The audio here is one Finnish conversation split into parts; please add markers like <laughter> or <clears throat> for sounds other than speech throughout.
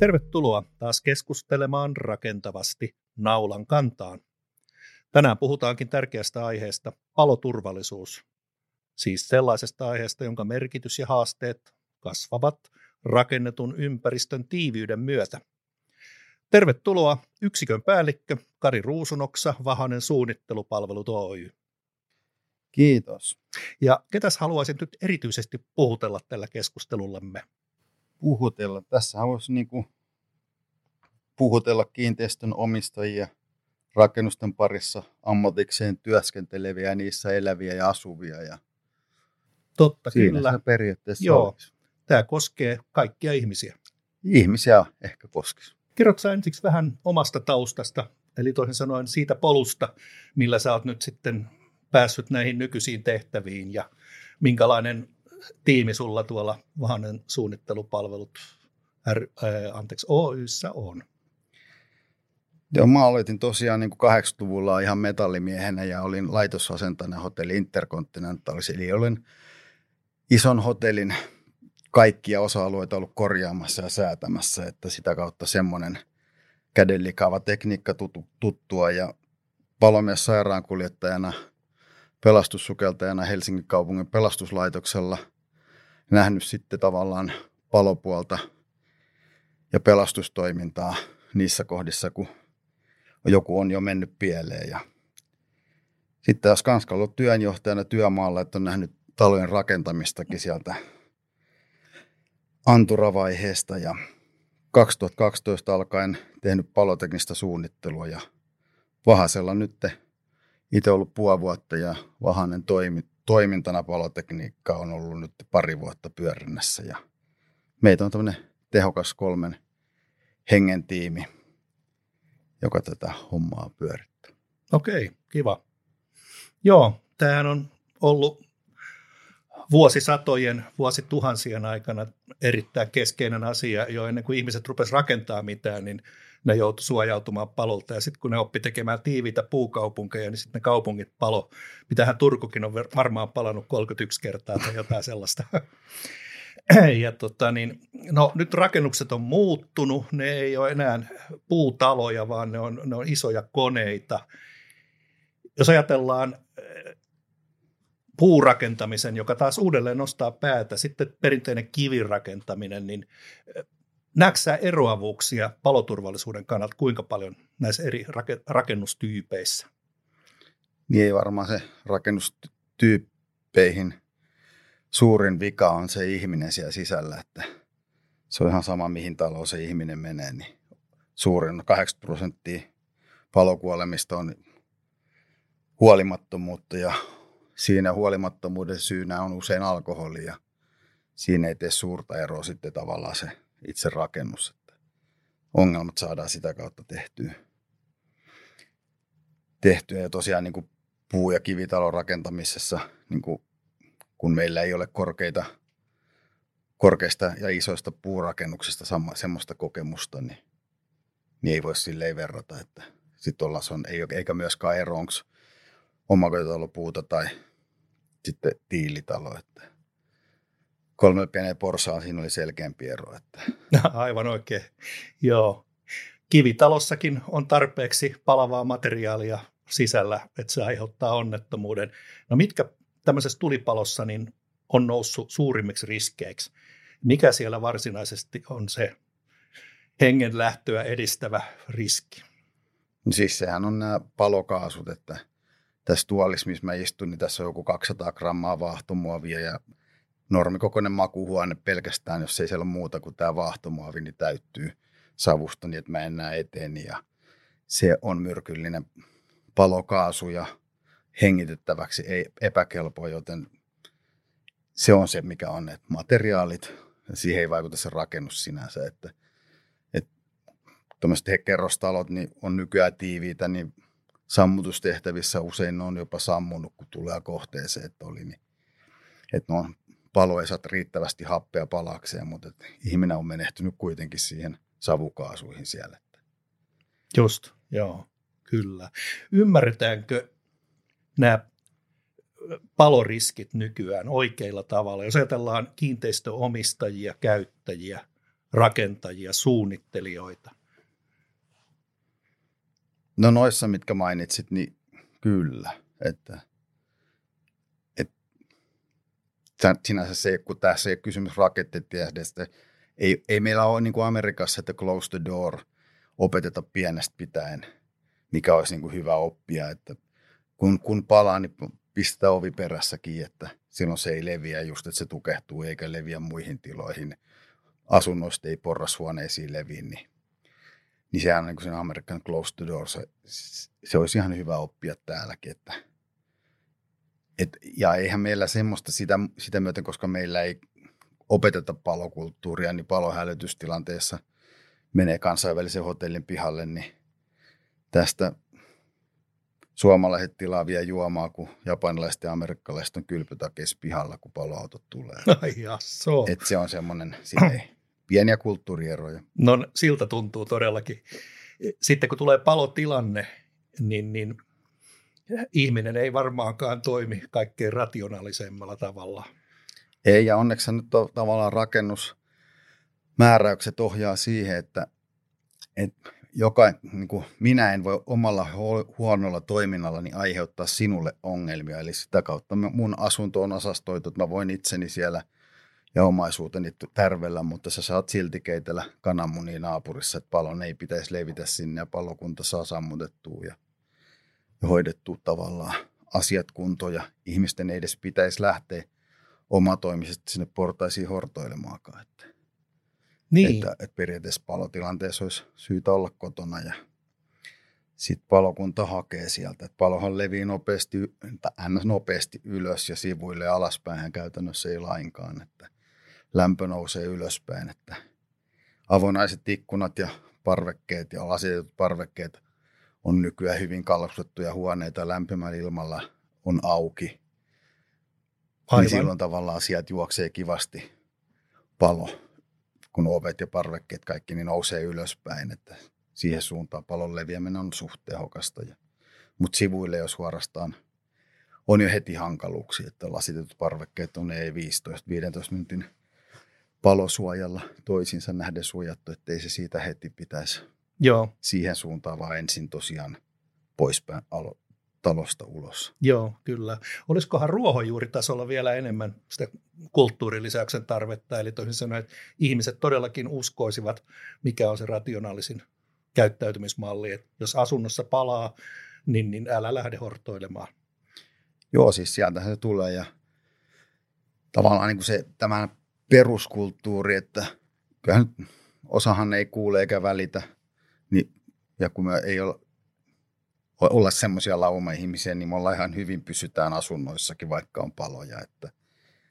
Tervetuloa taas keskustelemaan rakentavasti naulan kantaan. Tänään puhutaankin tärkeästä aiheesta paloturvallisuus. Siis sellaisesta aiheesta, jonka merkitys ja haasteet kasvavat rakennetun ympäristön tiiviyden myötä. Tervetuloa yksikön päällikkö Kari Ruusunoksa, Vahanen suunnittelupalvelut Oy. Kiitos. Ja ketäs haluaisin nyt erityisesti puhutella tällä keskustelullamme? Puhutella. Tässä voisi niin kuin puhutella kiinteistön omistajia, rakennusten parissa ammatikseen työskenteleviä niissä eläviä ja asuvia. Ja Totta, siinä kyllä. se periaatteessa Joo. olisi. Tämä koskee kaikkia ihmisiä. Ihmisiä ehkä koskisi. Kerrotko ensiksi vähän omasta taustasta, eli toisin sanoen siitä polusta, millä sä oot nyt sitten päässyt näihin nykyisiin tehtäviin ja minkälainen tiimi sulla tuolla Vahanen suunnittelupalvelut R, ää, anteeksi, Oyssä on? Joo, mä aloitin tosiaan niin kuin 80-luvulla ihan metallimiehenä ja olin laitosasentana hotelli Intercontinentalis, eli olen ison hotellin kaikkia osa-alueita ollut korjaamassa ja säätämässä, että sitä kautta semmoinen kädenlikaava tekniikka tuttua. Ja palomies sairaankuljettajana, pelastussukeltajana Helsingin kaupungin pelastuslaitoksella nähnyt sitten tavallaan palopuolta ja pelastustoimintaa niissä kohdissa, kun joku on jo mennyt pieleen. Ja sitten taas Kanska ollut työnjohtajana työmaalla, että on nähnyt talojen rakentamistakin sieltä anturavaiheesta ja 2012 alkaen tehnyt paloteknistä suunnittelua ja Vahasella nyt itse ollut puoli vuotta ja Vahanen toimi, toimintana palotekniikka on ollut nyt pari vuotta pyörinnässä ja meitä on tämmöinen tehokas kolmen hengen tiimi, joka tätä hommaa pyörittää. Okei, kiva. Joo, tämähän on ollut vuosisatojen, vuosituhansien aikana erittäin keskeinen asia. Jo ennen kuin ihmiset rupesivat rakentaa mitään, niin ne joutui suojautumaan palolta. Ja sitten kun ne oppi tekemään tiiviitä puukaupunkeja, niin sitten ne kaupungit palo. Mitähän Turkukin on varmaan palannut 31 kertaa tai jotain sellaista. Ja tota, niin, no, nyt rakennukset on muuttunut, ne ei ole enää puutaloja, vaan ne on, ne on isoja koneita. Jos ajatellaan eh, puurakentamisen, joka taas uudelleen nostaa päätä, sitten perinteinen kivirakentaminen, niin eh, näetkö sä eroavuuksia paloturvallisuuden kannalta kuinka paljon näissä eri rake- rakennustyypeissä? Niin ei varmaan se rakennustyyppeihin suurin vika on se ihminen siellä sisällä, että se on ihan sama mihin taloon se ihminen menee, niin suurin 80 prosenttia palokuolemista on huolimattomuutta ja siinä huolimattomuuden syynä on usein alkoholi ja siinä ei tee suurta eroa sitten tavallaan se itse rakennus, että ongelmat saadaan sitä kautta tehtyä. tehtyä. Ja tosiaan niin kuin puu- ja kivitalon rakentamisessa, niin kuin kun meillä ei ole korkeita, korkeista ja isoista puurakennuksista sama, semmoista kokemusta, niin, niin ei voi silleen verrata, että sitten ollaan on, ei, eikä myöskään ero, onko omakotitalopuuta tai sitten tiilitalo, että kolme pieneen porsaan siinä oli selkeämpi ero. Että. <laughs> Aivan oikein, joo. Kivitalossakin on tarpeeksi palavaa materiaalia sisällä, että se aiheuttaa onnettomuuden. No mitkä tämmöisessä tulipalossa niin on noussut suurimmiksi riskeiksi? Mikä siellä varsinaisesti on se hengen lähtöä edistävä riski? No siis sehän on nämä palokaasut, että tässä tuolissa, missä mä istun, niin tässä on joku 200 grammaa vaahtomuovia ja normikokoinen makuhuone pelkästään, jos ei siellä ole muuta kuin tämä vaahtomuovi, niin täyttyy savusta niin, että mä en näe eteeni ja se on myrkyllinen palokaasu ja hengitettäväksi ei epäkelpoa, joten se on se, mikä on, että materiaalit, ja siihen ei vaikuta se rakennus sinänsä, että, että kerrostalot niin on nykyään tiiviitä, niin sammutustehtävissä usein ne on jopa sammunut, kun tulee kohteeseen, että oli, niin, että no, palo ei saa riittävästi happea palakseen, mutta että ihminen on menehtynyt kuitenkin siihen savukaasuihin siellä. Just, joo, kyllä. Ymmärretäänkö nämä paloriskit nykyään oikeilla tavalla? Jos ajatellaan kiinteistöomistajia, käyttäjiä, rakentajia, suunnittelijoita? No noissa, mitkä mainitsit, niin kyllä. Että, et, sinänsä se, kun tässä ei ole kysymys rakettitiedestä, ei, ei meillä ole niin kuin Amerikassa, että close the door, opeteta pienestä pitäen, mikä olisi niin kuin hyvä oppia, että kun, kun palaa, niin pistää ovi perässäkin, että silloin se ei leviä just, että se tukehtuu eikä leviä muihin tiloihin. Asunnoista ei porrashuoneisiin leviä, niin, niin sehän on niin sen American Close the Door, se, se olisi ihan hyvä oppia täälläkin, että et, ja eihän meillä semmoista sitä, sitä myöten, koska meillä ei opeteta palokulttuuria, niin palohälytystilanteessa menee kansainvälisen hotellin pihalle, niin tästä suomalaiset tilaa vielä juomaa, kun japanilaiset ja amerikkalaiset on kylpytakeissa pihalla, kun paloautot tulee. <laughs> Ai so. Et se on semmoinen, pieniä kulttuurieroja. No siltä tuntuu todellakin. Sitten kun tulee palotilanne, niin, niin ihminen ei varmaankaan toimi kaikkein rationaalisemmalla tavalla. Ei, ja onneksi nyt on tavallaan rakennusmääräykset ohjaa siihen, että, että joka, niin kuin minä en voi omalla huonolla toiminnallani aiheuttaa sinulle ongelmia. Eli sitä kautta mun asunto on osastoitu, että mä voin itseni siellä ja omaisuuteni tärvellä, mutta sä saat silti keitellä kananmunia naapurissa, että palon ei pitäisi levitä sinne ja palokunta saa sammutettua ja, ja hoidettua tavallaan asiat kuntoon ja ihmisten ei edes pitäisi lähteä omatoimisesti sinne portaisiin hortoilemaankaan. Että. Niin. Että, että periaatteessa palotilanteessa olisi syytä olla kotona ja sitten palokunta hakee sieltä. Et palohan levii nopeasti, ns. nopeasti ylös ja sivuille ja alaspäin käytännössä ei lainkaan. Että lämpö nousee ylöspäin. Että avonaiset ikkunat ja parvekkeet ja lasitetut parvekkeet on nykyään hyvin kalvostettuja huoneita lämpimällä ilmalla on auki. Niin Aivan. Niin silloin tavallaan asiat juoksee kivasti palo kun ovet ja parvekkeet kaikki niin nousee ylöspäin, että siihen suuntaan palon leviäminen on suht tehokasta. Mutta sivuille, jos suorastaan on jo heti hankaluuksia, että lasitetut parvekkeet on ei 15-15 minuutin palosuojalla toisinsa nähden suojattu, ettei se siitä heti pitäisi Joo. siihen suuntaan, vaan ensin tosiaan poispäin alo- talosta ulos. Joo, kyllä. Olisikohan ruohonjuuritasolla vielä enemmän sitä kulttuurilisäyksen tarvetta, eli toisin sanoen, että ihmiset todellakin uskoisivat, mikä on se rationaalisin käyttäytymismalli, että jos asunnossa palaa, niin, niin älä lähde hortoilemaan. Joo, siis sieltä se tulee ja tavallaan niin kuin se tämän peruskulttuuri, että kyllähän osahan ei kuule eikä välitä, niin, ja kun me ei ole olla semmoisia lauma-ihmisiä, niin me ollaan ihan hyvin pysytään asunnoissakin, vaikka on paloja. Että,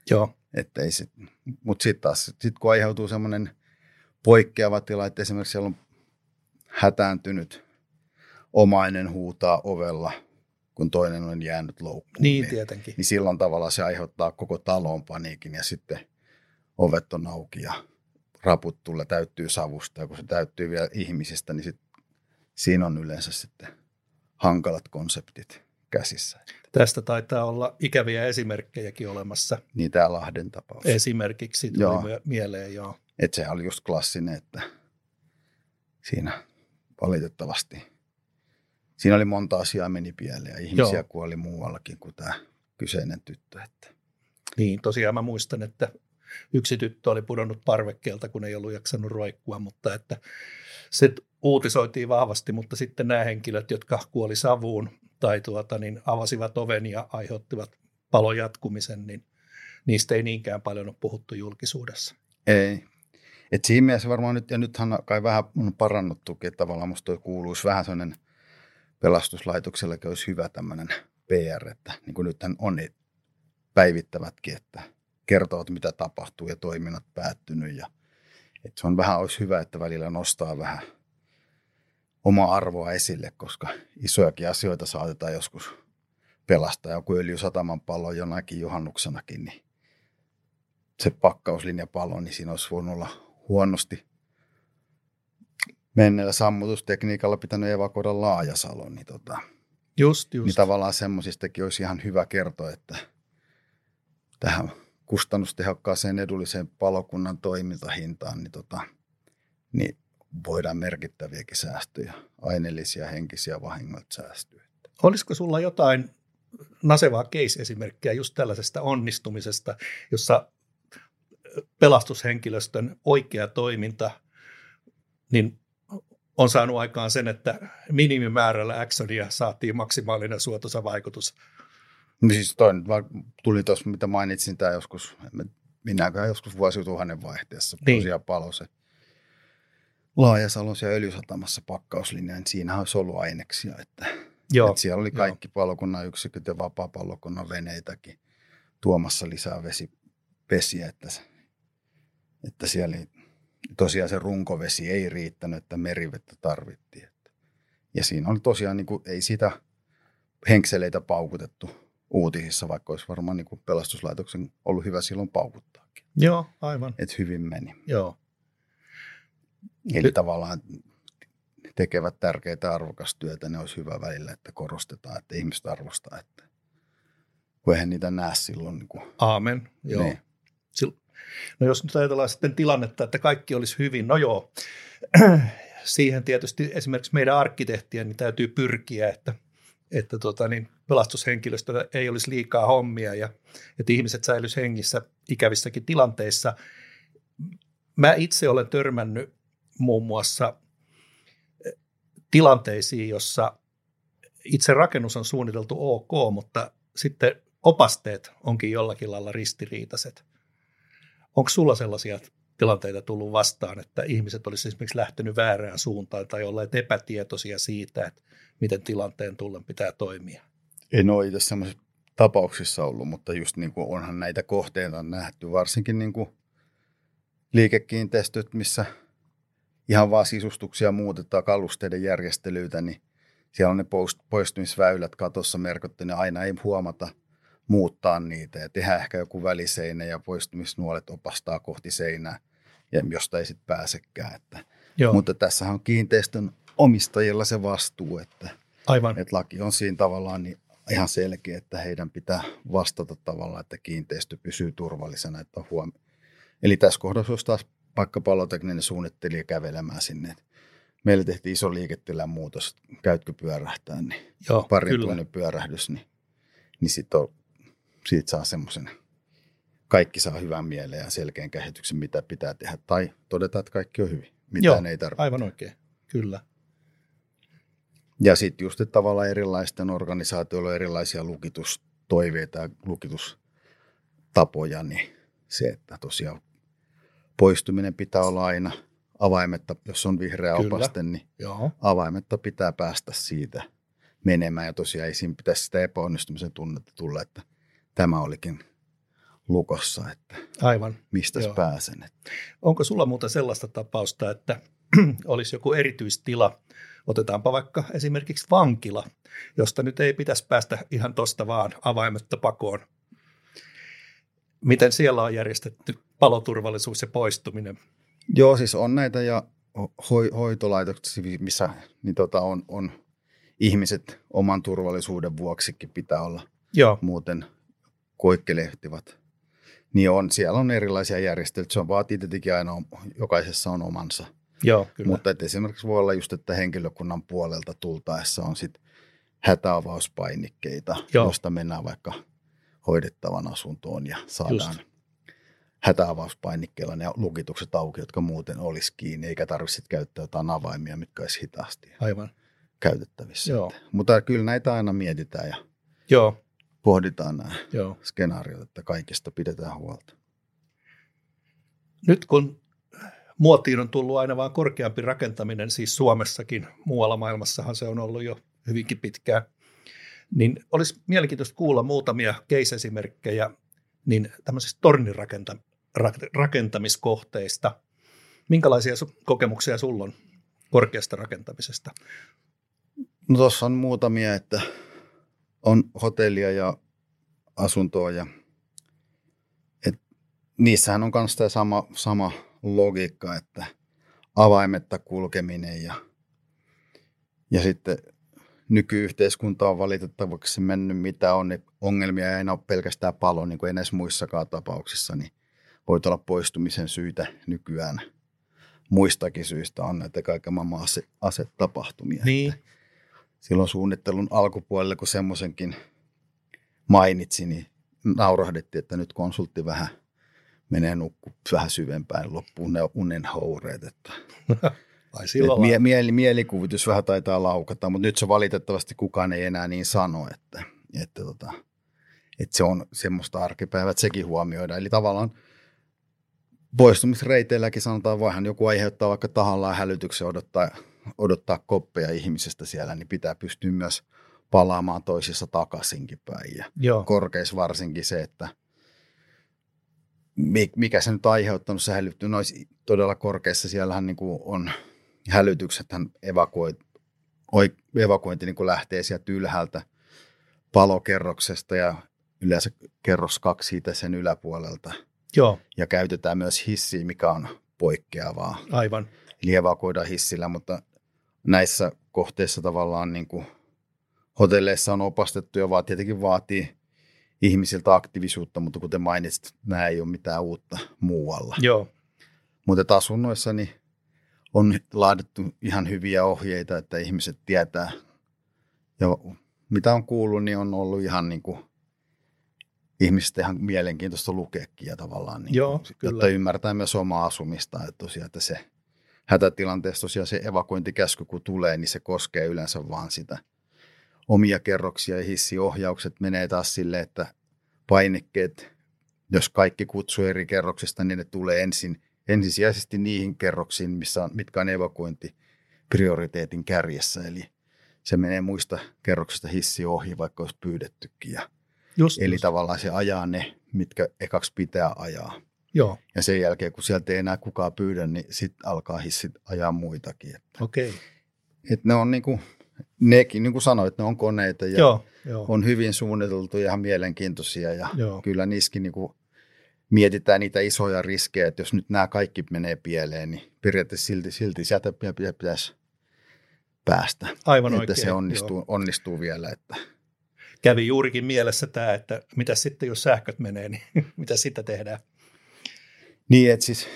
Joo. Että ei sit, mutta sitten taas, sit kun aiheutuu semmoinen poikkeava tila, että esimerkiksi siellä on hätääntynyt omainen huutaa ovella, kun toinen on jäänyt loukkuun. Niin, niin, tietenkin. Niin silloin tavallaan se aiheuttaa koko talon paniikin ja sitten ovet on auki ja raput tulla täyttyy savusta ja kun se täyttyy vielä ihmisistä, niin sit siinä on yleensä sitten hankalat konseptit käsissä. Tästä taitaa olla ikäviä esimerkkejäkin olemassa. Niin tämä Lahden tapaus. Esimerkiksi tuli joo. mieleen, joo. Että sehän oli just klassinen, että siinä valitettavasti, siinä oli monta asiaa meni pieleen ja ihmisiä joo. kuoli muuallakin kuin tämä kyseinen tyttö. Että. Niin, tosiaan mä muistan, että yksi tyttö oli pudonnut parvekkeelta, kun ei ollut jaksanut roikkua, mutta että se uutisoitiin vahvasti, mutta sitten nämä henkilöt, jotka kuoli savuun tai tuota, niin avasivat oven ja aiheuttivat palon jatkumisen, niin niistä ei niinkään paljon ole puhuttu julkisuudessa. Ei. Et siinä mielessä varmaan nyt, ja nythän kai vähän on parannuttukin, että tavallaan musta kuuluisi vähän sellainen pelastuslaitoksellakin olisi hyvä tämmöinen PR, että niin kuin nythän on ne päivittävätkin, että kertovat mitä tapahtuu ja toiminnat päättynyt ja että se on vähän, olisi hyvä, että välillä nostaa vähän omaa arvoa esille, koska isojakin asioita saatetaan joskus pelastaa. Joku öljysataman pallo jonakin juhannuksenakin, niin se pakkauslinjapallo, niin siinä olisi voinut olla huonosti menneellä sammutustekniikalla pitänyt evakuoida Laajasalo. Niin, tota, just, just. niin tavallaan semmoisistakin olisi ihan hyvä kertoa, että tähän kustannustehokkaaseen edulliseen palokunnan toimintahintaan, niin tota, niin voidaan merkittäviäkin säästöjä, aineellisia henkisiä vahingot säästyä. Olisiko sulla jotain nasevaa case-esimerkkiä just tällaisesta onnistumisesta, jossa pelastushenkilöstön oikea toiminta niin on saanut aikaan sen, että minimimäärällä Axonia saatiin maksimaalinen suotuisa vaikutus. No siis toi tuli tuossa, mitä mainitsin, tämä joskus, minäkään joskus vuosituhannen vaihteessa, niin. tosiaan palo se Laajasalos ja Öljysatamassa pakkauslinja, niin siinä on soluaineksia, että, Joo, että siellä oli kaikki jo. palokunnan yksiköt ja vapaa-palokunnan veneitäkin tuomassa lisää vesi, vesiä, että, että siellä ei, tosiaan se runkovesi ei riittänyt, että merivettä tarvittiin. Että. Ja siinä oli tosiaan, niin kuin, ei sitä henkseleitä paukutettu uutisissa, vaikka olisi varmaan niin kuin pelastuslaitoksen ollut hyvä silloin paukuttaakin. Joo, aivan. Että hyvin meni. Joo. Eli tavallaan tekevät tärkeää arvokasta työtä, ne olisi hyvä välillä, että korostetaan, että ihmiset arvostaa, että kun eihän niitä näe silloin. Niin kuin, Aamen, joo. Niin. No jos nyt ajatellaan sitten tilannetta, että kaikki olisi hyvin, no joo, <clears throat> siihen tietysti esimerkiksi meidän arkkitehtien niin täytyy pyrkiä, että, että tota, niin pelastushenkilöstöllä ei olisi liikaa hommia ja että ihmiset säilyisivät hengissä ikävissäkin tilanteissa. Mä itse olen törmännyt muun muassa eh, tilanteisiin, jossa itse rakennus on suunniteltu ok, mutta sitten opasteet onkin jollakin lailla ristiriitaiset. Onko sulla sellaisia tilanteita tullut vastaan, että ihmiset olisivat esimerkiksi lähtenyt väärään suuntaan tai olleet epätietoisia siitä, että miten tilanteen tullen pitää toimia? En ole itse sellaisissa tapauksissa ollut, mutta just niin kuin onhan näitä kohteita nähty, varsinkin niin kuin liikekiinteistöt, missä ihan vaan sisustuksia muutetaan kalusteiden järjestelyitä, niin siellä on ne poistumisväylät katossa merkitty, niin aina ei huomata muuttaa niitä ja tehdä ehkä joku väliseinä ja poistumisnuolet opastaa kohti seinää, ja josta ei sitten pääsekään. Että. Joo. Mutta tässä on kiinteistön omistajilla se vastuu, että, Aivan. että laki on siinä tavallaan niin ihan selkeä, että heidän pitää vastata tavallaan, että kiinteistö pysyy turvallisena. Että huom- Eli tässä kohdassa olisi taas vaikka palotekninen suunnittelija kävelemään sinne. Meillä tehtiin iso liiketilän muutos, käytkö pyörähtää, niin Joo, pari tunnin pyörähdys, niin, niin sit on, siitä saa semmoisen, kaikki saa hyvän mieleen ja selkeän käsityksen, mitä pitää tehdä. Tai todetaan, että kaikki on hyvin, mitään Joo, ei tarvitse. aivan oikein, kyllä. Ja sitten just, että tavallaan erilaisten organisaatioilla on erilaisia lukitustoiveita ja lukitustapoja, niin se, että tosiaan poistuminen pitää olla aina avaimetta, jos on vihreä Kyllä. opaste, niin Joo. avaimetta pitää päästä siitä menemään. Ja tosiaan ei siinä pitäisi sitä epäonnistumisen tunnetta tulla, että tämä olikin lukossa, että Aivan. mistä pääsen. Että. Onko sulla muuta sellaista tapausta, että <clears throat> olisi joku erityistila, otetaanpa vaikka esimerkiksi vankila, josta nyt ei pitäisi päästä ihan tuosta vaan avaimetta pakoon. Miten siellä on järjestetty paloturvallisuus ja poistuminen? Joo, siis on näitä ja ho- hoitolaitoksia, missä niin tota on, on ihmiset oman turvallisuuden vuoksikin pitää olla Joo. muuten koikkelehtivat. Niin on, siellä on erilaisia järjestelyitä. Se on vaatii tietenkin aina, jokaisessa on omansa. Joo, kyllä. Mutta että esimerkiksi voi olla just, että henkilökunnan puolelta tultaessa on sitten hätäavauspainikkeita, Joo. josta mennään vaikka hoidettavan asuntoon ja saadaan just hätäavauspainikkeella ne lukitukset auki, jotka muuten olisi kiinni, eikä tarvitse käyttää jotain avaimia, mitkä olisi hitaasti Aivan. käytettävissä. Joo. Mutta kyllä näitä aina mietitään ja Joo. pohditaan nämä Joo. skenaariot, että kaikista pidetään huolta. Nyt kun muotiin on tullut aina vaan korkeampi rakentaminen, siis Suomessakin, muualla maailmassahan se on ollut jo hyvinkin pitkään, niin olisi mielenkiintoista kuulla muutamia case-esimerkkejä niin tämmöisistä tornirakentamiskohteista. Minkälaisia kokemuksia sulla on korkeasta rakentamisesta? No tuossa on muutamia, että on hotellia ja asuntoa ja et niissähän on myös tämä sama, sama logiikka, että avaimetta kulkeminen ja, ja sitten nykyyhteiskunta on valitettavaksi mennyt mitä on, niin ongelmia ei ole pelkästään palo, niin kuin edes muissakaan tapauksissa, niin voit olla poistumisen syitä nykyään muistakin syistä on näitä kaiken maailman ase, asetapahtumia. Niin. Silloin suunnittelun alkupuolella, kun semmoisenkin mainitsi, niin naurahdettiin, että nyt konsultti vähän menee nukku vähän syvempään, loppuun ne unen houreet. Että, <laughs> Ai että mie, mieli, mielikuvitus vähän taitaa laukata, mutta nyt se valitettavasti kukaan ei enää niin sano, että, että, tota, että se on semmoista arkipäivää, että sekin huomioidaan. Eli tavallaan poistumisreiteilläkin sanotaan, voihan joku aiheuttaa vaikka tahallaan hälytyksen odottaa, odottaa koppeja ihmisestä siellä, niin pitää pystyä myös palaamaan toisissa takaisinkin päin. Ja Joo. korkeissa varsinkin se, että mikä se nyt on aiheuttanut se hälytty, no todella korkeassa siellähän niin kuin on hälytyksethän evakuoit, evakuointi niin kuin lähtee sieltä ylhäältä palokerroksesta ja yleensä kerros kaksi siitä sen yläpuolelta. Joo. Ja käytetään myös hissiä, mikä on poikkeavaa. Aivan. Eli evakuoidaan hissillä, mutta näissä kohteissa tavallaan niin kuin hotelleissa on opastettu ja vaan tietenkin vaatii ihmisiltä aktiivisuutta, mutta kuten mainitsit, nämä ei ole mitään uutta muualla. Joo. Mutta asunnoissa niin on laadittu ihan hyviä ohjeita, että ihmiset tietää. Ja mitä on kuullut, niin on ollut ihan niin kuin ihmistä ihan mielenkiintoista lukeekin ja tavallaan, niin Joo, kyllä. jotta ymmärtää myös omaa asumista. Että tosiaan, että se hätätilanteessa tosiaan se evakuointikäsky kun tulee, niin se koskee yleensä vaan sitä omia kerroksia ja hissiohjaukset menee taas silleen, että painikkeet, jos kaikki kutsuu eri kerroksista, niin ne tulee ensin ensisijaisesti niihin kerroksiin, missä on, mitkä on evakuointi prioriteetin kärjessä. Eli se menee muista kerroksista hissi ohi, vaikka olisi pyydettykin. Ja Just, Eli just. tavallaan se ajaa ne, mitkä ekaksi pitää ajaa. Joo, Ja sen jälkeen, kun sieltä ei enää kukaan pyydä, niin sitten alkaa hissit ajaa muitakin. Okei. Okay. et ne on niinku, nekin, niin kuin sanoit, ne on koneita ja Joo, joo. on hyvin suunniteltu ja ihan mielenkiintoisia. Ja Joo. kyllä niissäkin niinku mietitään niitä isoja riskejä, että jos nyt nämä kaikki menee pieleen, niin periaatteessa silti, silti sieltä pitäisi päästä. Aivan että oikein. se onnistuu, Joo. onnistuu vielä. Että. Kävi juurikin mielessä tämä, että mitä sitten jos sähköt menee, niin <laughs> mitä sitten tehdään. Niin, että siis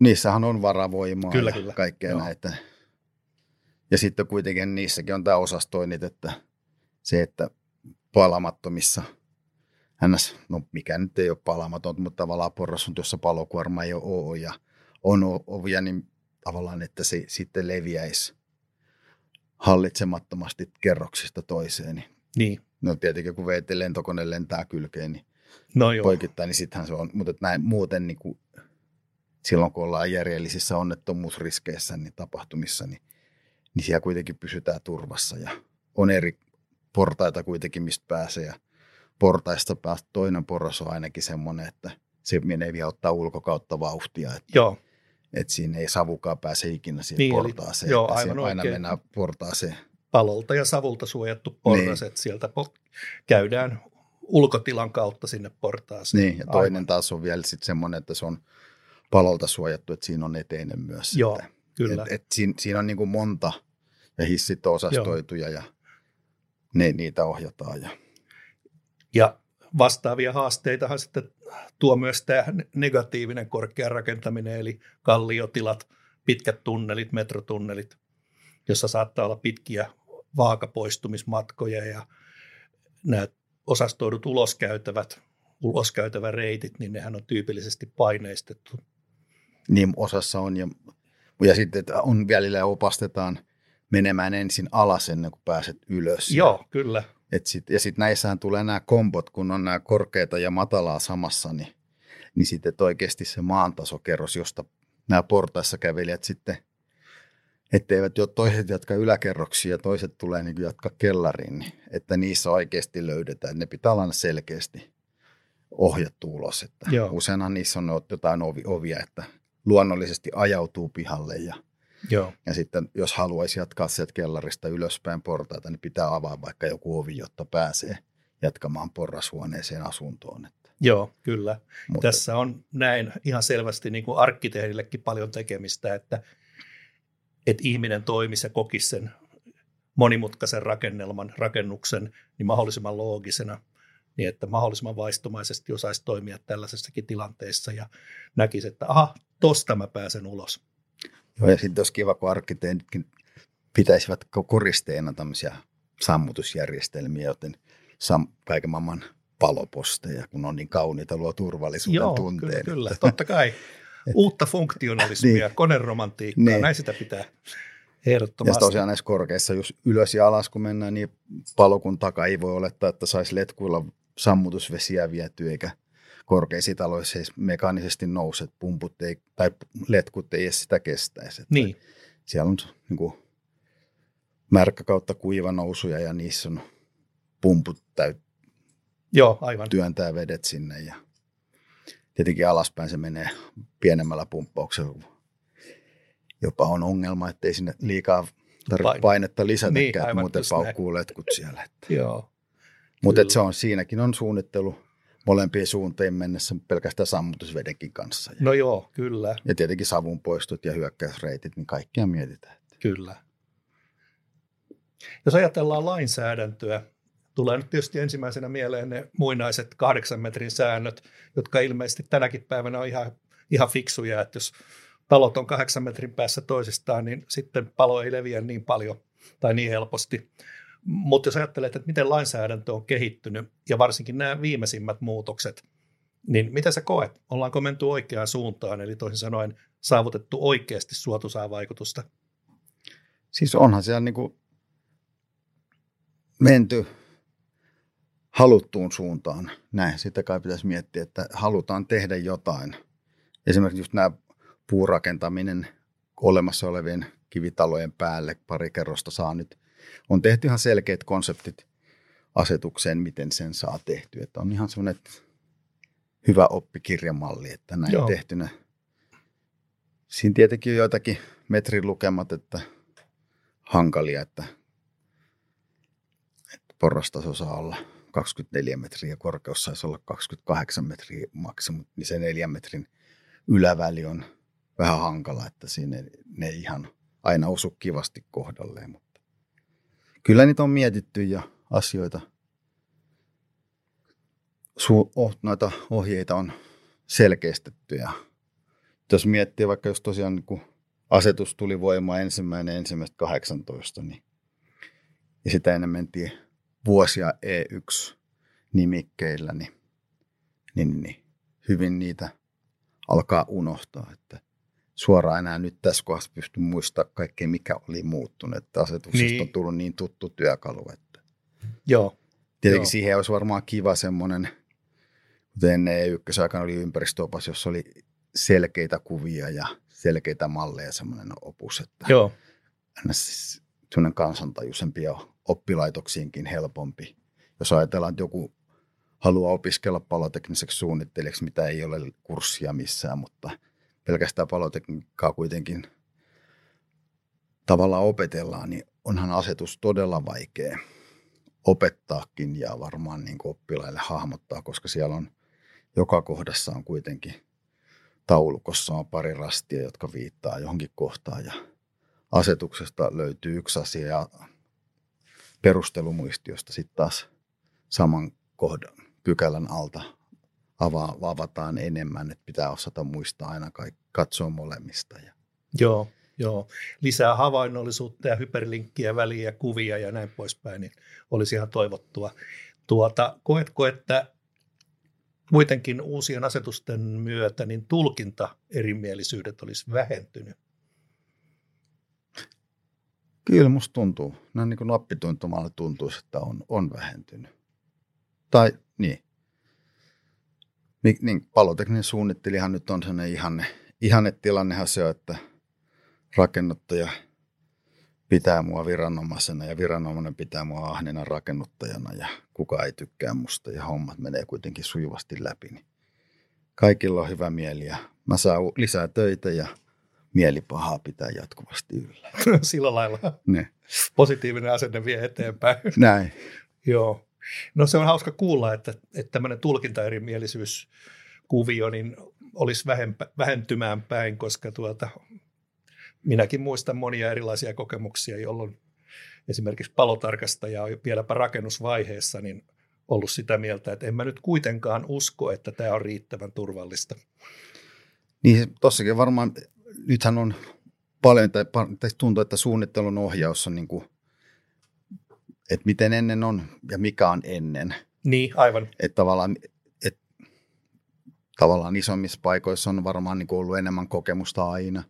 niissähän on varavoimaa Kyllä, ja kyllä. kaikkea Joo. näitä. Ja sitten kuitenkin niissäkin on tämä osastoinnit, että se, että palamattomissa ns, no mikä nyt ei ole palamaton, mutta tavallaan porras on tuossa palokuorma ei ole ja on ovia, niin tavallaan, että se sitten leviäisi hallitsemattomasti kerroksista toiseen. Niin, Niin, no tietenkin kun VT lentokone lentää kylkeen, niin no joo. poikittain, niin sittenhän se on. Mutta näin muuten niin kuin, silloin, kun ollaan järjellisissä onnettomuusriskeissä, niin tapahtumissa, niin, niin siellä kuitenkin pysytään turvassa ja on eri portaita kuitenkin, mistä pääsee ja portaista päästä toinen porras on ainakin semmoinen, että se menee vielä ottaa ulkokautta vauhtia, että, Joo, että siinä ei savukaan pääse ikinä siihen Niin, niin, eli- portaaseen, joo, aivan aina oikein. mennään portaaseen. Palolta ja savulta suojattu porras, Niin. että sieltä käydään ulkotilan kautta sinne portaaseen. Niin, ja toinen taas on vielä sitten semmoinen, että se on palolta suojattu, että siinä on eteinen myös. Joo, että, Kyllä, Et, et siinä, siinä on niin kuin monta ja hissit on osastoituja ja ne, niitä ohjataan. Ja, ja vastaavia haasteitahan sitten tuo myös tämä negatiivinen korkea rakentaminen, eli kalliotilat, pitkät tunnelit, metrotunnelit, jossa saattaa olla pitkiä vaakapoistumismatkoja ja nämä osastoidut uloskäytävät, uloskäytävä reitit, niin nehän on tyypillisesti paineistettu. niin osassa on. Ja, ja sitten että on välillä opastetaan menemään ensin alas ennen kuin pääset ylös. Joo, kyllä. Et sit, ja sitten näissähän tulee nämä kombot, kun on nämä korkeita ja matalaa samassa, niin, niin sitten oikeasti se maantasokerros, josta nämä portaissa kävelijät sitten, etteivät jo toiset jatka yläkerroksia ja toiset tulee niin jatka kellariin, niin että niissä oikeasti löydetään. Ne pitää olla selkeästi ohjattu ulos. Että Joo. useinhan niissä on jotain ovi, ovia, että luonnollisesti ajautuu pihalle ja, Joo, ja sitten jos haluaisi jatkaa sieltä kellarista ylöspäin portaita, niin pitää avaa vaikka joku ovi, jotta pääsee jatkamaan porrashuoneeseen asuntoon. Että, joo kyllä. mutta, Tässä on näin ihan selvästi niin kuin arkkitehdillekin paljon tekemistä, että, että ihminen toimisi ja kokisi sen monimutkaisen rakennelman, rakennuksen niin mahdollisimman loogisena, niin että mahdollisimman vaistomaisesti osaisi toimia tällaisessakin tilanteessa ja näkisi, että aha, tosta mä pääsen ulos. Joo, ja sitten olisi kiva, kun arkkitehditkin pitäisivät koristeena tämmöisiä sammutusjärjestelmiä, joten sam- kaiken maailman paloposteja, kun on niin kauniita, luo turvallisuuden Joo, tunteen. Kyllä, kyllä, totta kai. Uutta funktionalismia, niin. koneromantiikkaa, niin. näin sitä pitää ehdottomasti. Ja tosiaan näissä korkeissa, jos ylös ja alas kun mennään, niin palokun takaa ei voi olettaa, että saisi letkuilla sammutusvesiä vietyä, eikä korkeissa taloissa edes mekaanisesti nouset pumput ei, tai letkut ei edes sitä kestäisi. Että niin. Siellä on niin kuin, märkä kautta kuiva nousuja ja niissä on pumput täyt, Joo, aivan. työntää vedet sinne ja tietenkin alaspäin se menee pienemmällä pumppauksella. Jopa on ongelma, ettei sinne liikaa tarvitse painetta lisätä, niin, että muuten paukkuu letkut siellä. Että. Joo. Mutta se on, siinäkin on suunnittelu molempiin suuntiin mennessä pelkästään sammutusvedenkin kanssa. No joo, kyllä. Ja tietenkin savun poistut ja hyökkäysreitit, niin kaikkia mietitään. Kyllä. Jos ajatellaan lainsäädäntöä, tulee nyt tietysti ensimmäisenä mieleen ne muinaiset kahdeksan metrin säännöt, jotka ilmeisesti tänäkin päivänä on ihan, ihan fiksuja, että jos talot on kahdeksan metrin päässä toisistaan, niin sitten palo ei leviä niin paljon tai niin helposti. Mutta jos ajattelet, että miten lainsäädäntö on kehittynyt ja varsinkin nämä viimeisimmät muutokset, niin mitä sä koet? Ollaanko menty oikeaan suuntaan, eli toisin sanoen saavutettu oikeasti suotuisaa vaikutusta? Siis onhan siellä niin kuin menty haluttuun suuntaan. Näin, sitä kai pitäisi miettiä, että halutaan tehdä jotain. Esimerkiksi just nämä puurakentaminen olemassa olevien kivitalojen päälle pari kerrosta saa nyt. On tehty ihan selkeät konseptit asetukseen, miten sen saa tehtyä. Että on ihan semmoinen hyvä oppikirjamalli, että näin Joo. tehtynä. Siinä tietenkin on joitakin metrin lukemat, että hankalia, että, että porrastaso saa olla 24 metriä, korkeus saisi olla 28 metriä maksimum, niin se neljän metrin yläväli on vähän hankala, että siinä ne ihan aina osu kivasti kohdalleen, mutta kyllä niitä on mietitty ja asioita, su, oh, noita ohjeita on selkeistetty ja jos miettii vaikka jos tosiaan niin kun asetus tuli voimaan ensimmäinen ensimmäistä 18, niin ja sitä ennen mentiin vuosia E1-nimikkeillä, niin, niin, niin hyvin niitä alkaa unohtaa, että suoraan enää nyt tässä kohdassa pysty muistamaan kaikkea, mikä oli muuttunut. Että asetuksesta niin. on tullut niin tuttu työkalu. Että. Joo. Tietenkin Joo. siihen olisi varmaan kiva semmoinen, kuten ennen E1-aikana oli ympäristöopas, jossa oli selkeitä kuvia ja selkeitä malleja semmoinen opus, että Joo. semmoinen kansantajuisempi ja oppilaitoksiinkin helpompi. Jos ajatellaan, että joku haluaa opiskella palotekniseksi suunnittelijaksi, mitä ei ole kurssia missään, mutta pelkästään palotekniikkaa kuitenkin tavallaan opetellaan, niin onhan asetus todella vaikea opettaakin ja varmaan niin oppilaille hahmottaa, koska siellä on joka kohdassa on kuitenkin taulukossa on pari rastia, jotka viittaa johonkin kohtaan ja asetuksesta löytyy yksi asia ja perustelumuistiosta sitten taas saman kohdan pykälän alta avataan enemmän, että pitää osata muistaa aina kaikki, katsoa molemmista. Ja. Joo, joo. Lisää havainnollisuutta ja hyperlinkkiä väliä, kuvia ja näin poispäin, niin olisi ihan toivottua. Tuota, koetko, että kuitenkin uusien asetusten myötä niin tulkinta erimielisyydet olisi vähentynyt? Kyllä musta tuntuu. Näin niin kuin nappituntumalla tuntuu, että on, on vähentynyt. Tai niin. Niin, palotekninen suunnittelijahan nyt on sellainen ihanne, ihanne tilannehan se että rakennuttaja pitää mua viranomaisena ja viranomainen pitää mua ahnena rakennuttajana ja kuka ei tykkää musta ja hommat menee kuitenkin sujuvasti läpi. Niin kaikilla on hyvä mieli ja mä saan lisää töitä ja mielipahaa pitää jatkuvasti yllä. <laughs> Sillä lailla. Ne. Positiivinen asenne vie eteenpäin. <laughs> Näin. Joo. No se on hauska kuulla, että, että tämmöinen tulkintaerimielisyyskuvio niin olisi vähempä, vähentymään päin, koska tuota, minäkin muistan monia erilaisia kokemuksia, jolloin esimerkiksi palotarkastaja on vieläpä rakennusvaiheessa niin ollut sitä mieltä, että en mä nyt kuitenkaan usko, että tämä on riittävän turvallista. Niin tossakin varmaan, nythän on paljon, tai, tuntuu, että suunnittelun ohjaus on niin kuin, että miten ennen on ja mikä on ennen. Niin, aivan. Että tavallaan, että tavallaan isommissa paikoissa on varmaan niin ollut enemmän kokemusta aina.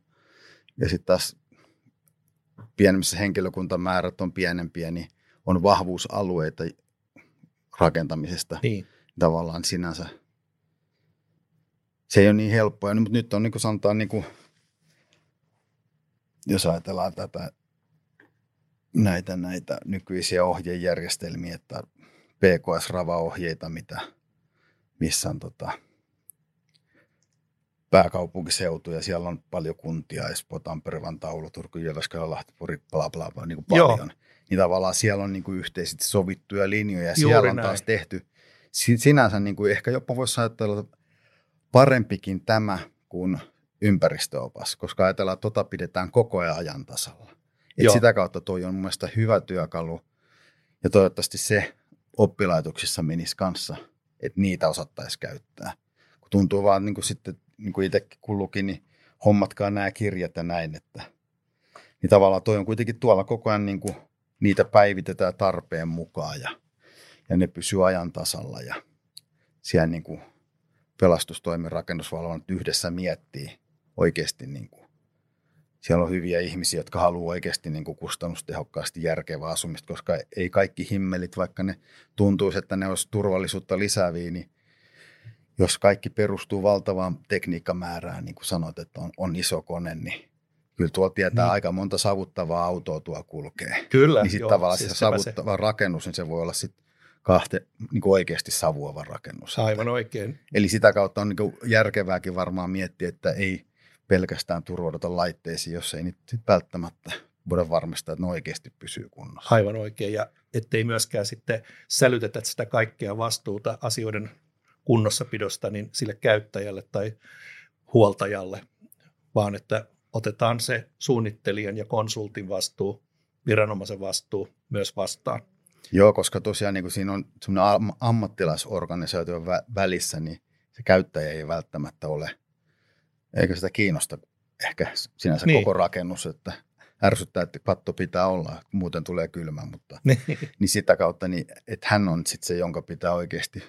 Ja sitten taas pienemmissä henkilökuntamäärät on pienempiä, niin on vahvuusalueita rakentamisesta. Niin. Tavallaan sinänsä se ei ole niin helppoa, mutta nyt on niin kuin sanotaan, niin kuin, jos ajatellaan tätä näitä, näitä nykyisiä ohjejärjestelmiä, että PKS-rava-ohjeita, mitä, missä on tota, pääkaupunkiseutu ja siellä on paljon kuntia, Espoo, Tampere, Vantaa, Oulu, Turku, Jyväskylä, Lahti, Pori, bla bla bla, niin kuin paljon. Joo. Niin tavallaan siellä on niin kuin yhteisesti sovittuja linjoja ja Juuri siellä on näin. taas tehty sinänsä niin kuin ehkä jopa voisi ajatella parempikin tämä kuin ympäristöopas, koska ajatellaan, että tota pidetään koko ajan ajan tasalla. Et sitä kautta toi on mun mielestä hyvä työkalu ja toivottavasti se oppilaitoksissa menisi kanssa, että niitä osattaisi käyttää. Kun tuntuu vaan niin kuin sitten, niin kuin itsekin kun luki, niin hommatkaa nämä kirjat ja näin, että niin tavallaan toi on kuitenkin tuolla koko ajan niin kuin niitä päivitetään tarpeen mukaan ja, ja ne pysyy ajan tasalla ja siellä niin kuin pelastustoimen rakennusvalvonnat yhdessä miettii oikeasti niin kuin siellä on hyviä ihmisiä, jotka haluaa oikeasti niin kuin kustannustehokkaasti järkevää asumista, koska ei kaikki himmelit, vaikka ne tuntuisi, että ne olisi turvallisuutta lisääviä, niin jos kaikki perustuu valtavaan tekniikkamäärään, niin kuin sanoit, että on, on iso kone, niin kyllä tuo tietää niin. aika monta savuttavaa autoa tuo kulkee. Kyllä, Niin sitten tavallaan siis se savuttava se. rakennus, niin se voi olla sitten kahte, niin kuin oikeasti savuava rakennus. Aivan oikein. Eli sitä kautta on niin kuin järkevääkin varmaan miettiä, että ei pelkästään turvauduta laitteisiin, jos ei niitä välttämättä voida varmistaa, että ne oikeasti pysyy kunnossa. Aivan oikein, ja ettei myöskään sitten sälytetä sitä kaikkea vastuuta asioiden kunnossapidosta niin sille käyttäjälle tai huoltajalle, vaan että otetaan se suunnittelijan ja konsultin vastuu, viranomaisen vastuu myös vastaan. Joo, koska tosiaan niin kuin siinä on semmoinen ammattilaisorganisaatio välissä, niin se käyttäjä ei välttämättä ole, eikä sitä kiinnosta ehkä sinänsä niin. koko rakennus, että ärsyttää, että katto pitää olla, muuten tulee kylmä, mutta niin, <laughs> niin sitä kautta, niin, että hän on sitten se, jonka pitää oikeasti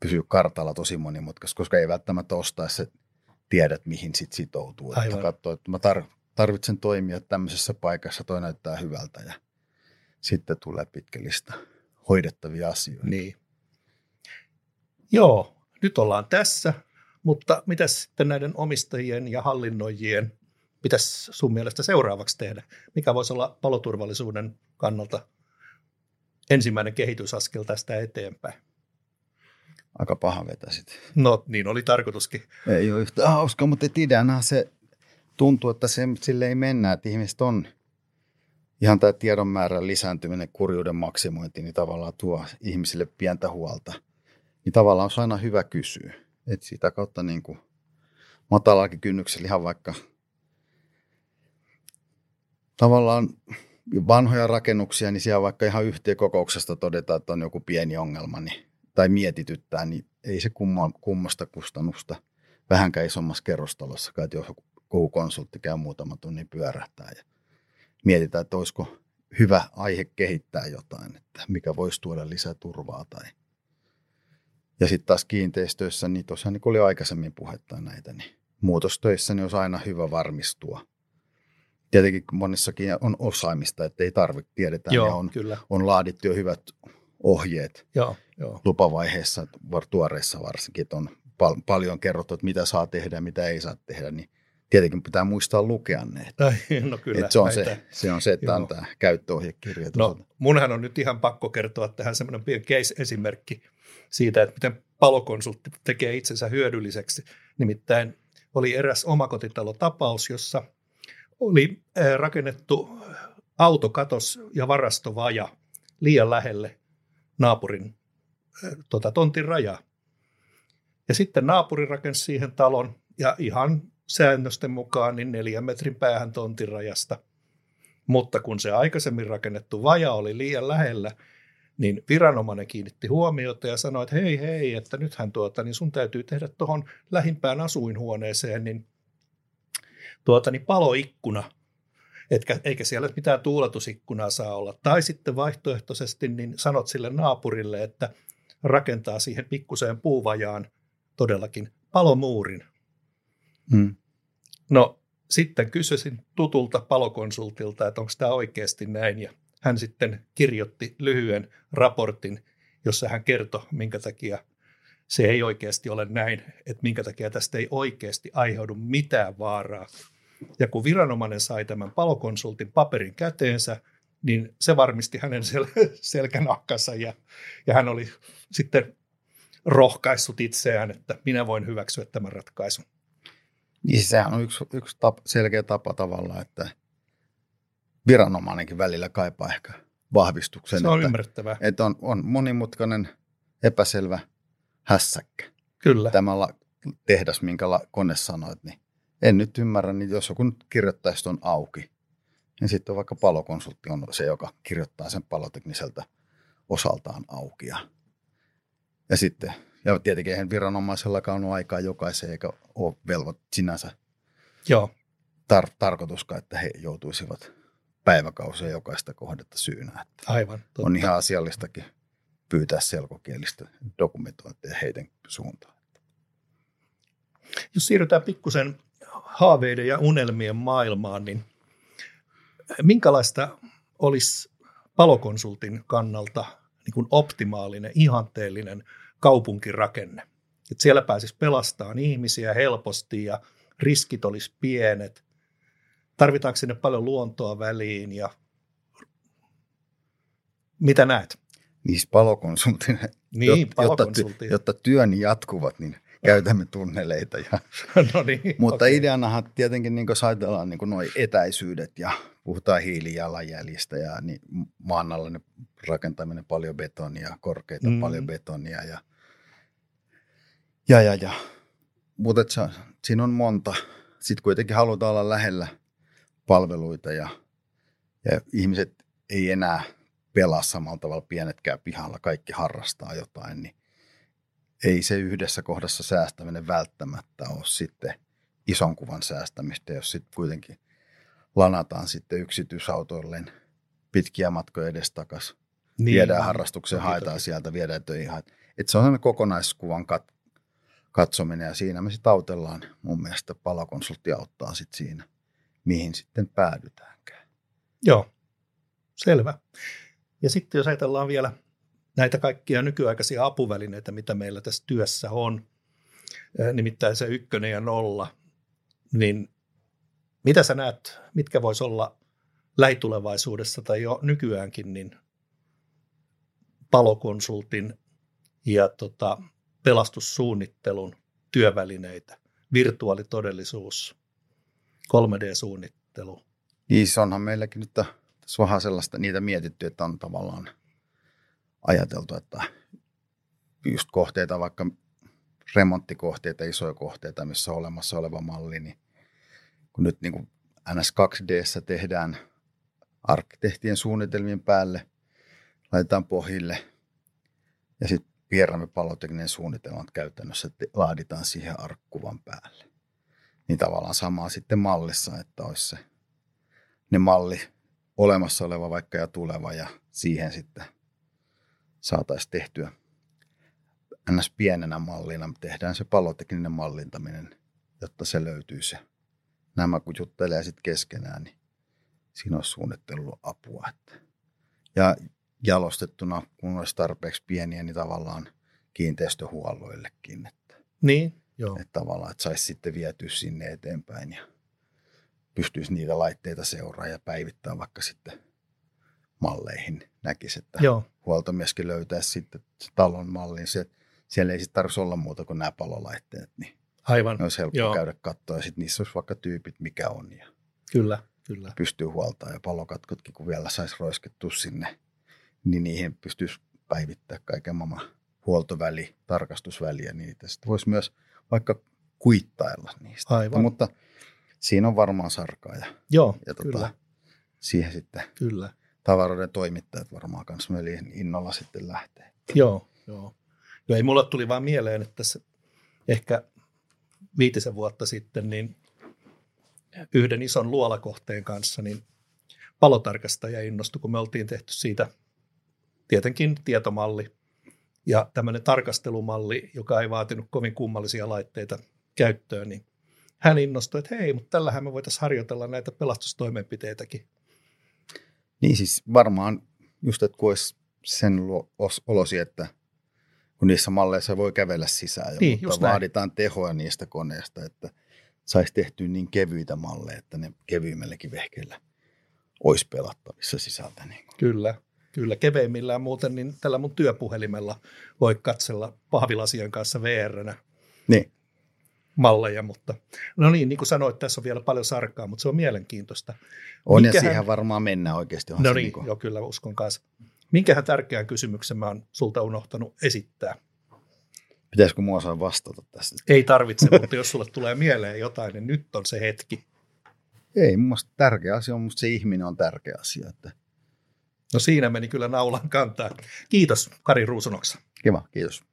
pysyä kartalla tosi monimutkaisesti, koska ei välttämättä ostaisi se tiedät, mihin sit sitoutuu. Aivan. Että katsoo, että mä tar- tarvitsen toimia tämmöisessä paikassa, toi näyttää hyvältä ja sitten tulee pitkä lista hoidettavia asioita. Niin. Joo, nyt ollaan tässä, mutta mitä sitten näiden omistajien ja hallinnoijien pitäisi sun mielestä seuraavaksi tehdä? Mikä voisi olla paloturvallisuuden kannalta ensimmäinen kehitysaskel tästä eteenpäin? Aika paha vetäsit. No niin oli tarkoituskin. Ei ole yhtä hauska, mutta ideana se tuntuu, että se, sille ei mennä, että ihmiset on ihan tämä tiedon määrän lisääntyminen, kurjuuden maksimointi, niin tavallaan tuo ihmisille pientä huolta. Niin tavallaan on aina hyvä kysyä. Että sitä kautta niin kuin matalallakin kynnyksellä ihan vaikka tavallaan vanhoja rakennuksia, niin siellä vaikka ihan yhtiökokouksesta todetaan, että on joku pieni ongelma, niin tai mietityttää, niin ei se kumma, kummasta kustannusta vähänkään isommassa kerrostalossa, että jos joku konsultti käy muutama tunnin pyörähtää ja mietitään, että olisiko hyvä aihe kehittää jotain, että mikä voisi tuoda lisää turvaa tai ja sitten taas kiinteistöissä, niin tosiaan niin oli aikaisemmin puhetta näitä, niin muutostöissä niin olisi aina hyvä varmistua. Tietenkin monissakin on osaamista, että ei tarvitse, tiedetään, Joo, ja on, kyllä. on laadittu jo hyvät ohjeet joo, joo. lupavaiheessa, tuoreissa varsinkin, että on pal- paljon kerrottu, että mitä saa tehdä ja mitä ei saa tehdä, niin tietenkin pitää muistaa lukea ne. Että, no kyllä, että se, on se, se on se, että Joo. antaa käyttöohjekirja. No, munhan on nyt ihan pakko kertoa tähän semmoinen pieni case-esimerkki siitä, että miten palokonsultti tekee itsensä hyödylliseksi. Nimittäin oli eräs omakotitalotapaus, jossa oli rakennettu autokatos ja varastovaja liian lähelle naapurin tota, tontin rajaa. Ja sitten naapuri rakensi siihen talon ja ihan säännösten mukaan niin neljän metrin päähän tontin rajasta. Mutta kun se aikaisemmin rakennettu vaja oli liian lähellä, niin viranomainen kiinnitti huomiota ja sanoi, että hei hei, että nythän tuota, niin sun täytyy tehdä tuohon lähimpään asuinhuoneeseen niin tuota, niin paloikkuna, etkä, eikä siellä mitään tuuletusikkunaa saa olla. Tai sitten vaihtoehtoisesti niin sanot sille naapurille, että rakentaa siihen pikkuseen puuvajaan todellakin palomuurin. Hmm. No sitten kysyisin tutulta palokonsultilta, että onko tämä oikeasti näin, ja hän sitten kirjoitti lyhyen raportin, jossa hän kertoi, minkä takia se ei oikeasti ole näin, että minkä takia tästä ei oikeasti aiheudu mitään vaaraa. Ja kun viranomainen sai tämän palokonsultin paperin käteensä, niin se varmisti hänen sel- selkänahkansa ja, ja hän oli sitten rohkaissut itseään, että minä voin hyväksyä tämän ratkaisun. Niin sehän on yksi, yksi tapa, selkeä tapa tavalla, että viranomainenkin välillä kaipaa ehkä vahvistuksen. Se on että, ymmärrettävää. Että on, on monimutkainen, epäselvä hässäkkä. Kyllä. Tämä tehdas, minkä kone sanoit, niin en nyt ymmärrä, niin jos joku nyt kirjoittaisi tuon auki, niin sitten on vaikka palokonsultti on se, joka kirjoittaa sen palotekniseltä osaltaan auki. Ja, ja sitten, ja tietenkin eihän viranomaisellakaan ole aikaa jokaiseen, eikä ole velvot sinänsä Joo. Tar- tarkoituskaan, että he joutuisivat päiväkausia jokaista kohdetta syynä. Että Aivan. Totta. On ihan asiallistakin pyytää selkokielistä dokumentointia heidän suuntaan. Jos siirrytään pikkusen haaveiden ja unelmien maailmaan, niin minkälaista olisi palokonsultin kannalta niin kuin optimaalinen, ihanteellinen kaupunkirakenne? Että siellä pääsisi pelastamaan ihmisiä helposti ja riskit olisi pienet. Tarvitaanko sinne paljon luontoa väliin ja mitä näet? Niissä palokonsultin, niin, jotta, jotta työn jatkuvat, niin käytämme tunneleita. Ja, <laughs> no niin, mutta okay. ideanahan tietenkin, niin jos ajatellaan niin nuo etäisyydet ja puhutaan hiilijalanjäljistä ja niin maan alla ne rakentaminen paljon betonia, korkeita mm. paljon betonia ja, ja, ja, ja. mutta siinä on monta. Sitten kuitenkin halutaan olla lähellä palveluita ja, ja ihmiset ei enää pelaa samalla tavalla, pienet käy pihalla, kaikki harrastaa jotain, niin ei se yhdessä kohdassa säästäminen välttämättä ole sitten ison kuvan säästämistä, jos sitten kuitenkin lanataan sitten yksityisautoilleen pitkiä matkoja edestakas. Niin. Viedään harrastukseen, toki, haetaan toki. sieltä, viedään töihin. Et se on kokonaiskuvan kat- katsominen ja siinä me sitten autellaan. Mun mielestä palokonsultti auttaa sitten siinä, mihin sitten päädytäänkään. Joo, selvä. Ja sitten jos ajatellaan vielä näitä kaikkia nykyaikaisia apuvälineitä, mitä meillä tässä työssä on, nimittäin se ykkönen ja nolla, niin mitä sä näet, mitkä vois olla lähitulevaisuudessa tai jo nykyäänkin, niin palokonsultin ja tota, pelastussuunnittelun työvälineitä, virtuaalitodellisuus, 3D-suunnittelu. Niin, se onhan meilläkin nyt tässä vähän sellaista, niitä mietitty, että on tavallaan ajateltu, että just kohteita, vaikka remonttikohteita, isoja kohteita, missä on olemassa oleva malli, niin kun nyt niin kuin NS2D tehdään arkkitehtien suunnitelmien päälle, laitetaan pohjille ja sitten vieraamme palotekninen suunnitelma käytännössä laaditaan siihen arkkuvan päälle. Niin tavallaan samaa sitten mallissa, että olisi se ne malli olemassa oleva vaikka ja tuleva ja siihen sitten saataisiin tehtyä ns. pienenä mallina. Tehdään se palotekninen mallintaminen, jotta se löytyy se. Nämä kun juttelee sitten keskenään, niin siinä olisi suunnittelua apua. Että. Ja jalostettuna, kun olisi tarpeeksi pieniä, niin tavallaan kiinteistöhuolloillekin. Että, niin, joo. Että tavallaan, että saisi sitten vietyä sinne eteenpäin ja pystyisi niitä laitteita seuraa ja päivittää vaikka sitten malleihin näkisi, että Joo. huoltomieskin löytäisi sitten talon mallin. Se, siellä ei sitten tarvitsisi olla muuta kuin nämä palolaitteet, niin Aivan. Ne olisi helppo Joo. käydä katsoa ja sitten niissä olisi vaikka tyypit, mikä on. Ja kyllä, kyllä. Pystyy huoltaa ja palokatkotkin, kun vielä saisi roiskettua sinne, niin niihin pystyisi päivittää kaiken maailman huoltoväli, tarkastusväliä niitä. Sitten voisi myös vaikka kuittailla niistä. Aivan. Mutta siinä on varmaan sarkaa. Ja, Joo, ja tota, kyllä. siihen sitten kyllä. tavaroiden toimittajat varmaan myös innolla sitten lähtee. Joo, joo. joo ei mulle tuli vaan mieleen, että tässä ehkä viitisen vuotta sitten, niin yhden ison luolakohteen kanssa, niin palotarkastaja innostui, kun me oltiin tehty siitä tietenkin tietomalli ja tämmöinen tarkastelumalli, joka ei vaatinut kovin kummallisia laitteita käyttöön, niin hän innostui, että hei, mutta tällähän me voitaisiin harjoitella näitä pelastustoimenpiteitäkin. Niin siis varmaan just, että kun olisi sen olosi, että kun niissä malleissa voi kävellä sisään, niin, mutta vaaditaan näin. tehoa niistä koneista, että saisi tehtyä niin kevyitä malleja, että ne kevyimmällekin vehkeillä olisi pelattavissa sisältä. Niin. Kyllä, kyllä. Keveimmillään muuten, niin tällä mun työpuhelimella voi katsella pahvilasien kanssa VR-nä. Niin malleja, mutta no niin, niin kuin sanoit, tässä on vielä paljon sarkaa, mutta se on mielenkiintoista. On Minkähän... ja siihen varmaan mennään oikeasti. No niin, niin kuin... joo kyllä uskon kanssa. Minkähän tärkeän kysymyksen mä oon sulta unohtanut esittää? Pitäisikö mua saa vastata tästä? Ei tarvitse, mutta jos sulle tulee mieleen jotain, niin nyt on se hetki. Ei, mun mielestä tärkeä asia on, musta se ihminen on tärkeä asia. Että... No siinä meni kyllä naulan kantaa. Kiitos Kari Ruusunoksa. Kiva, kiitos.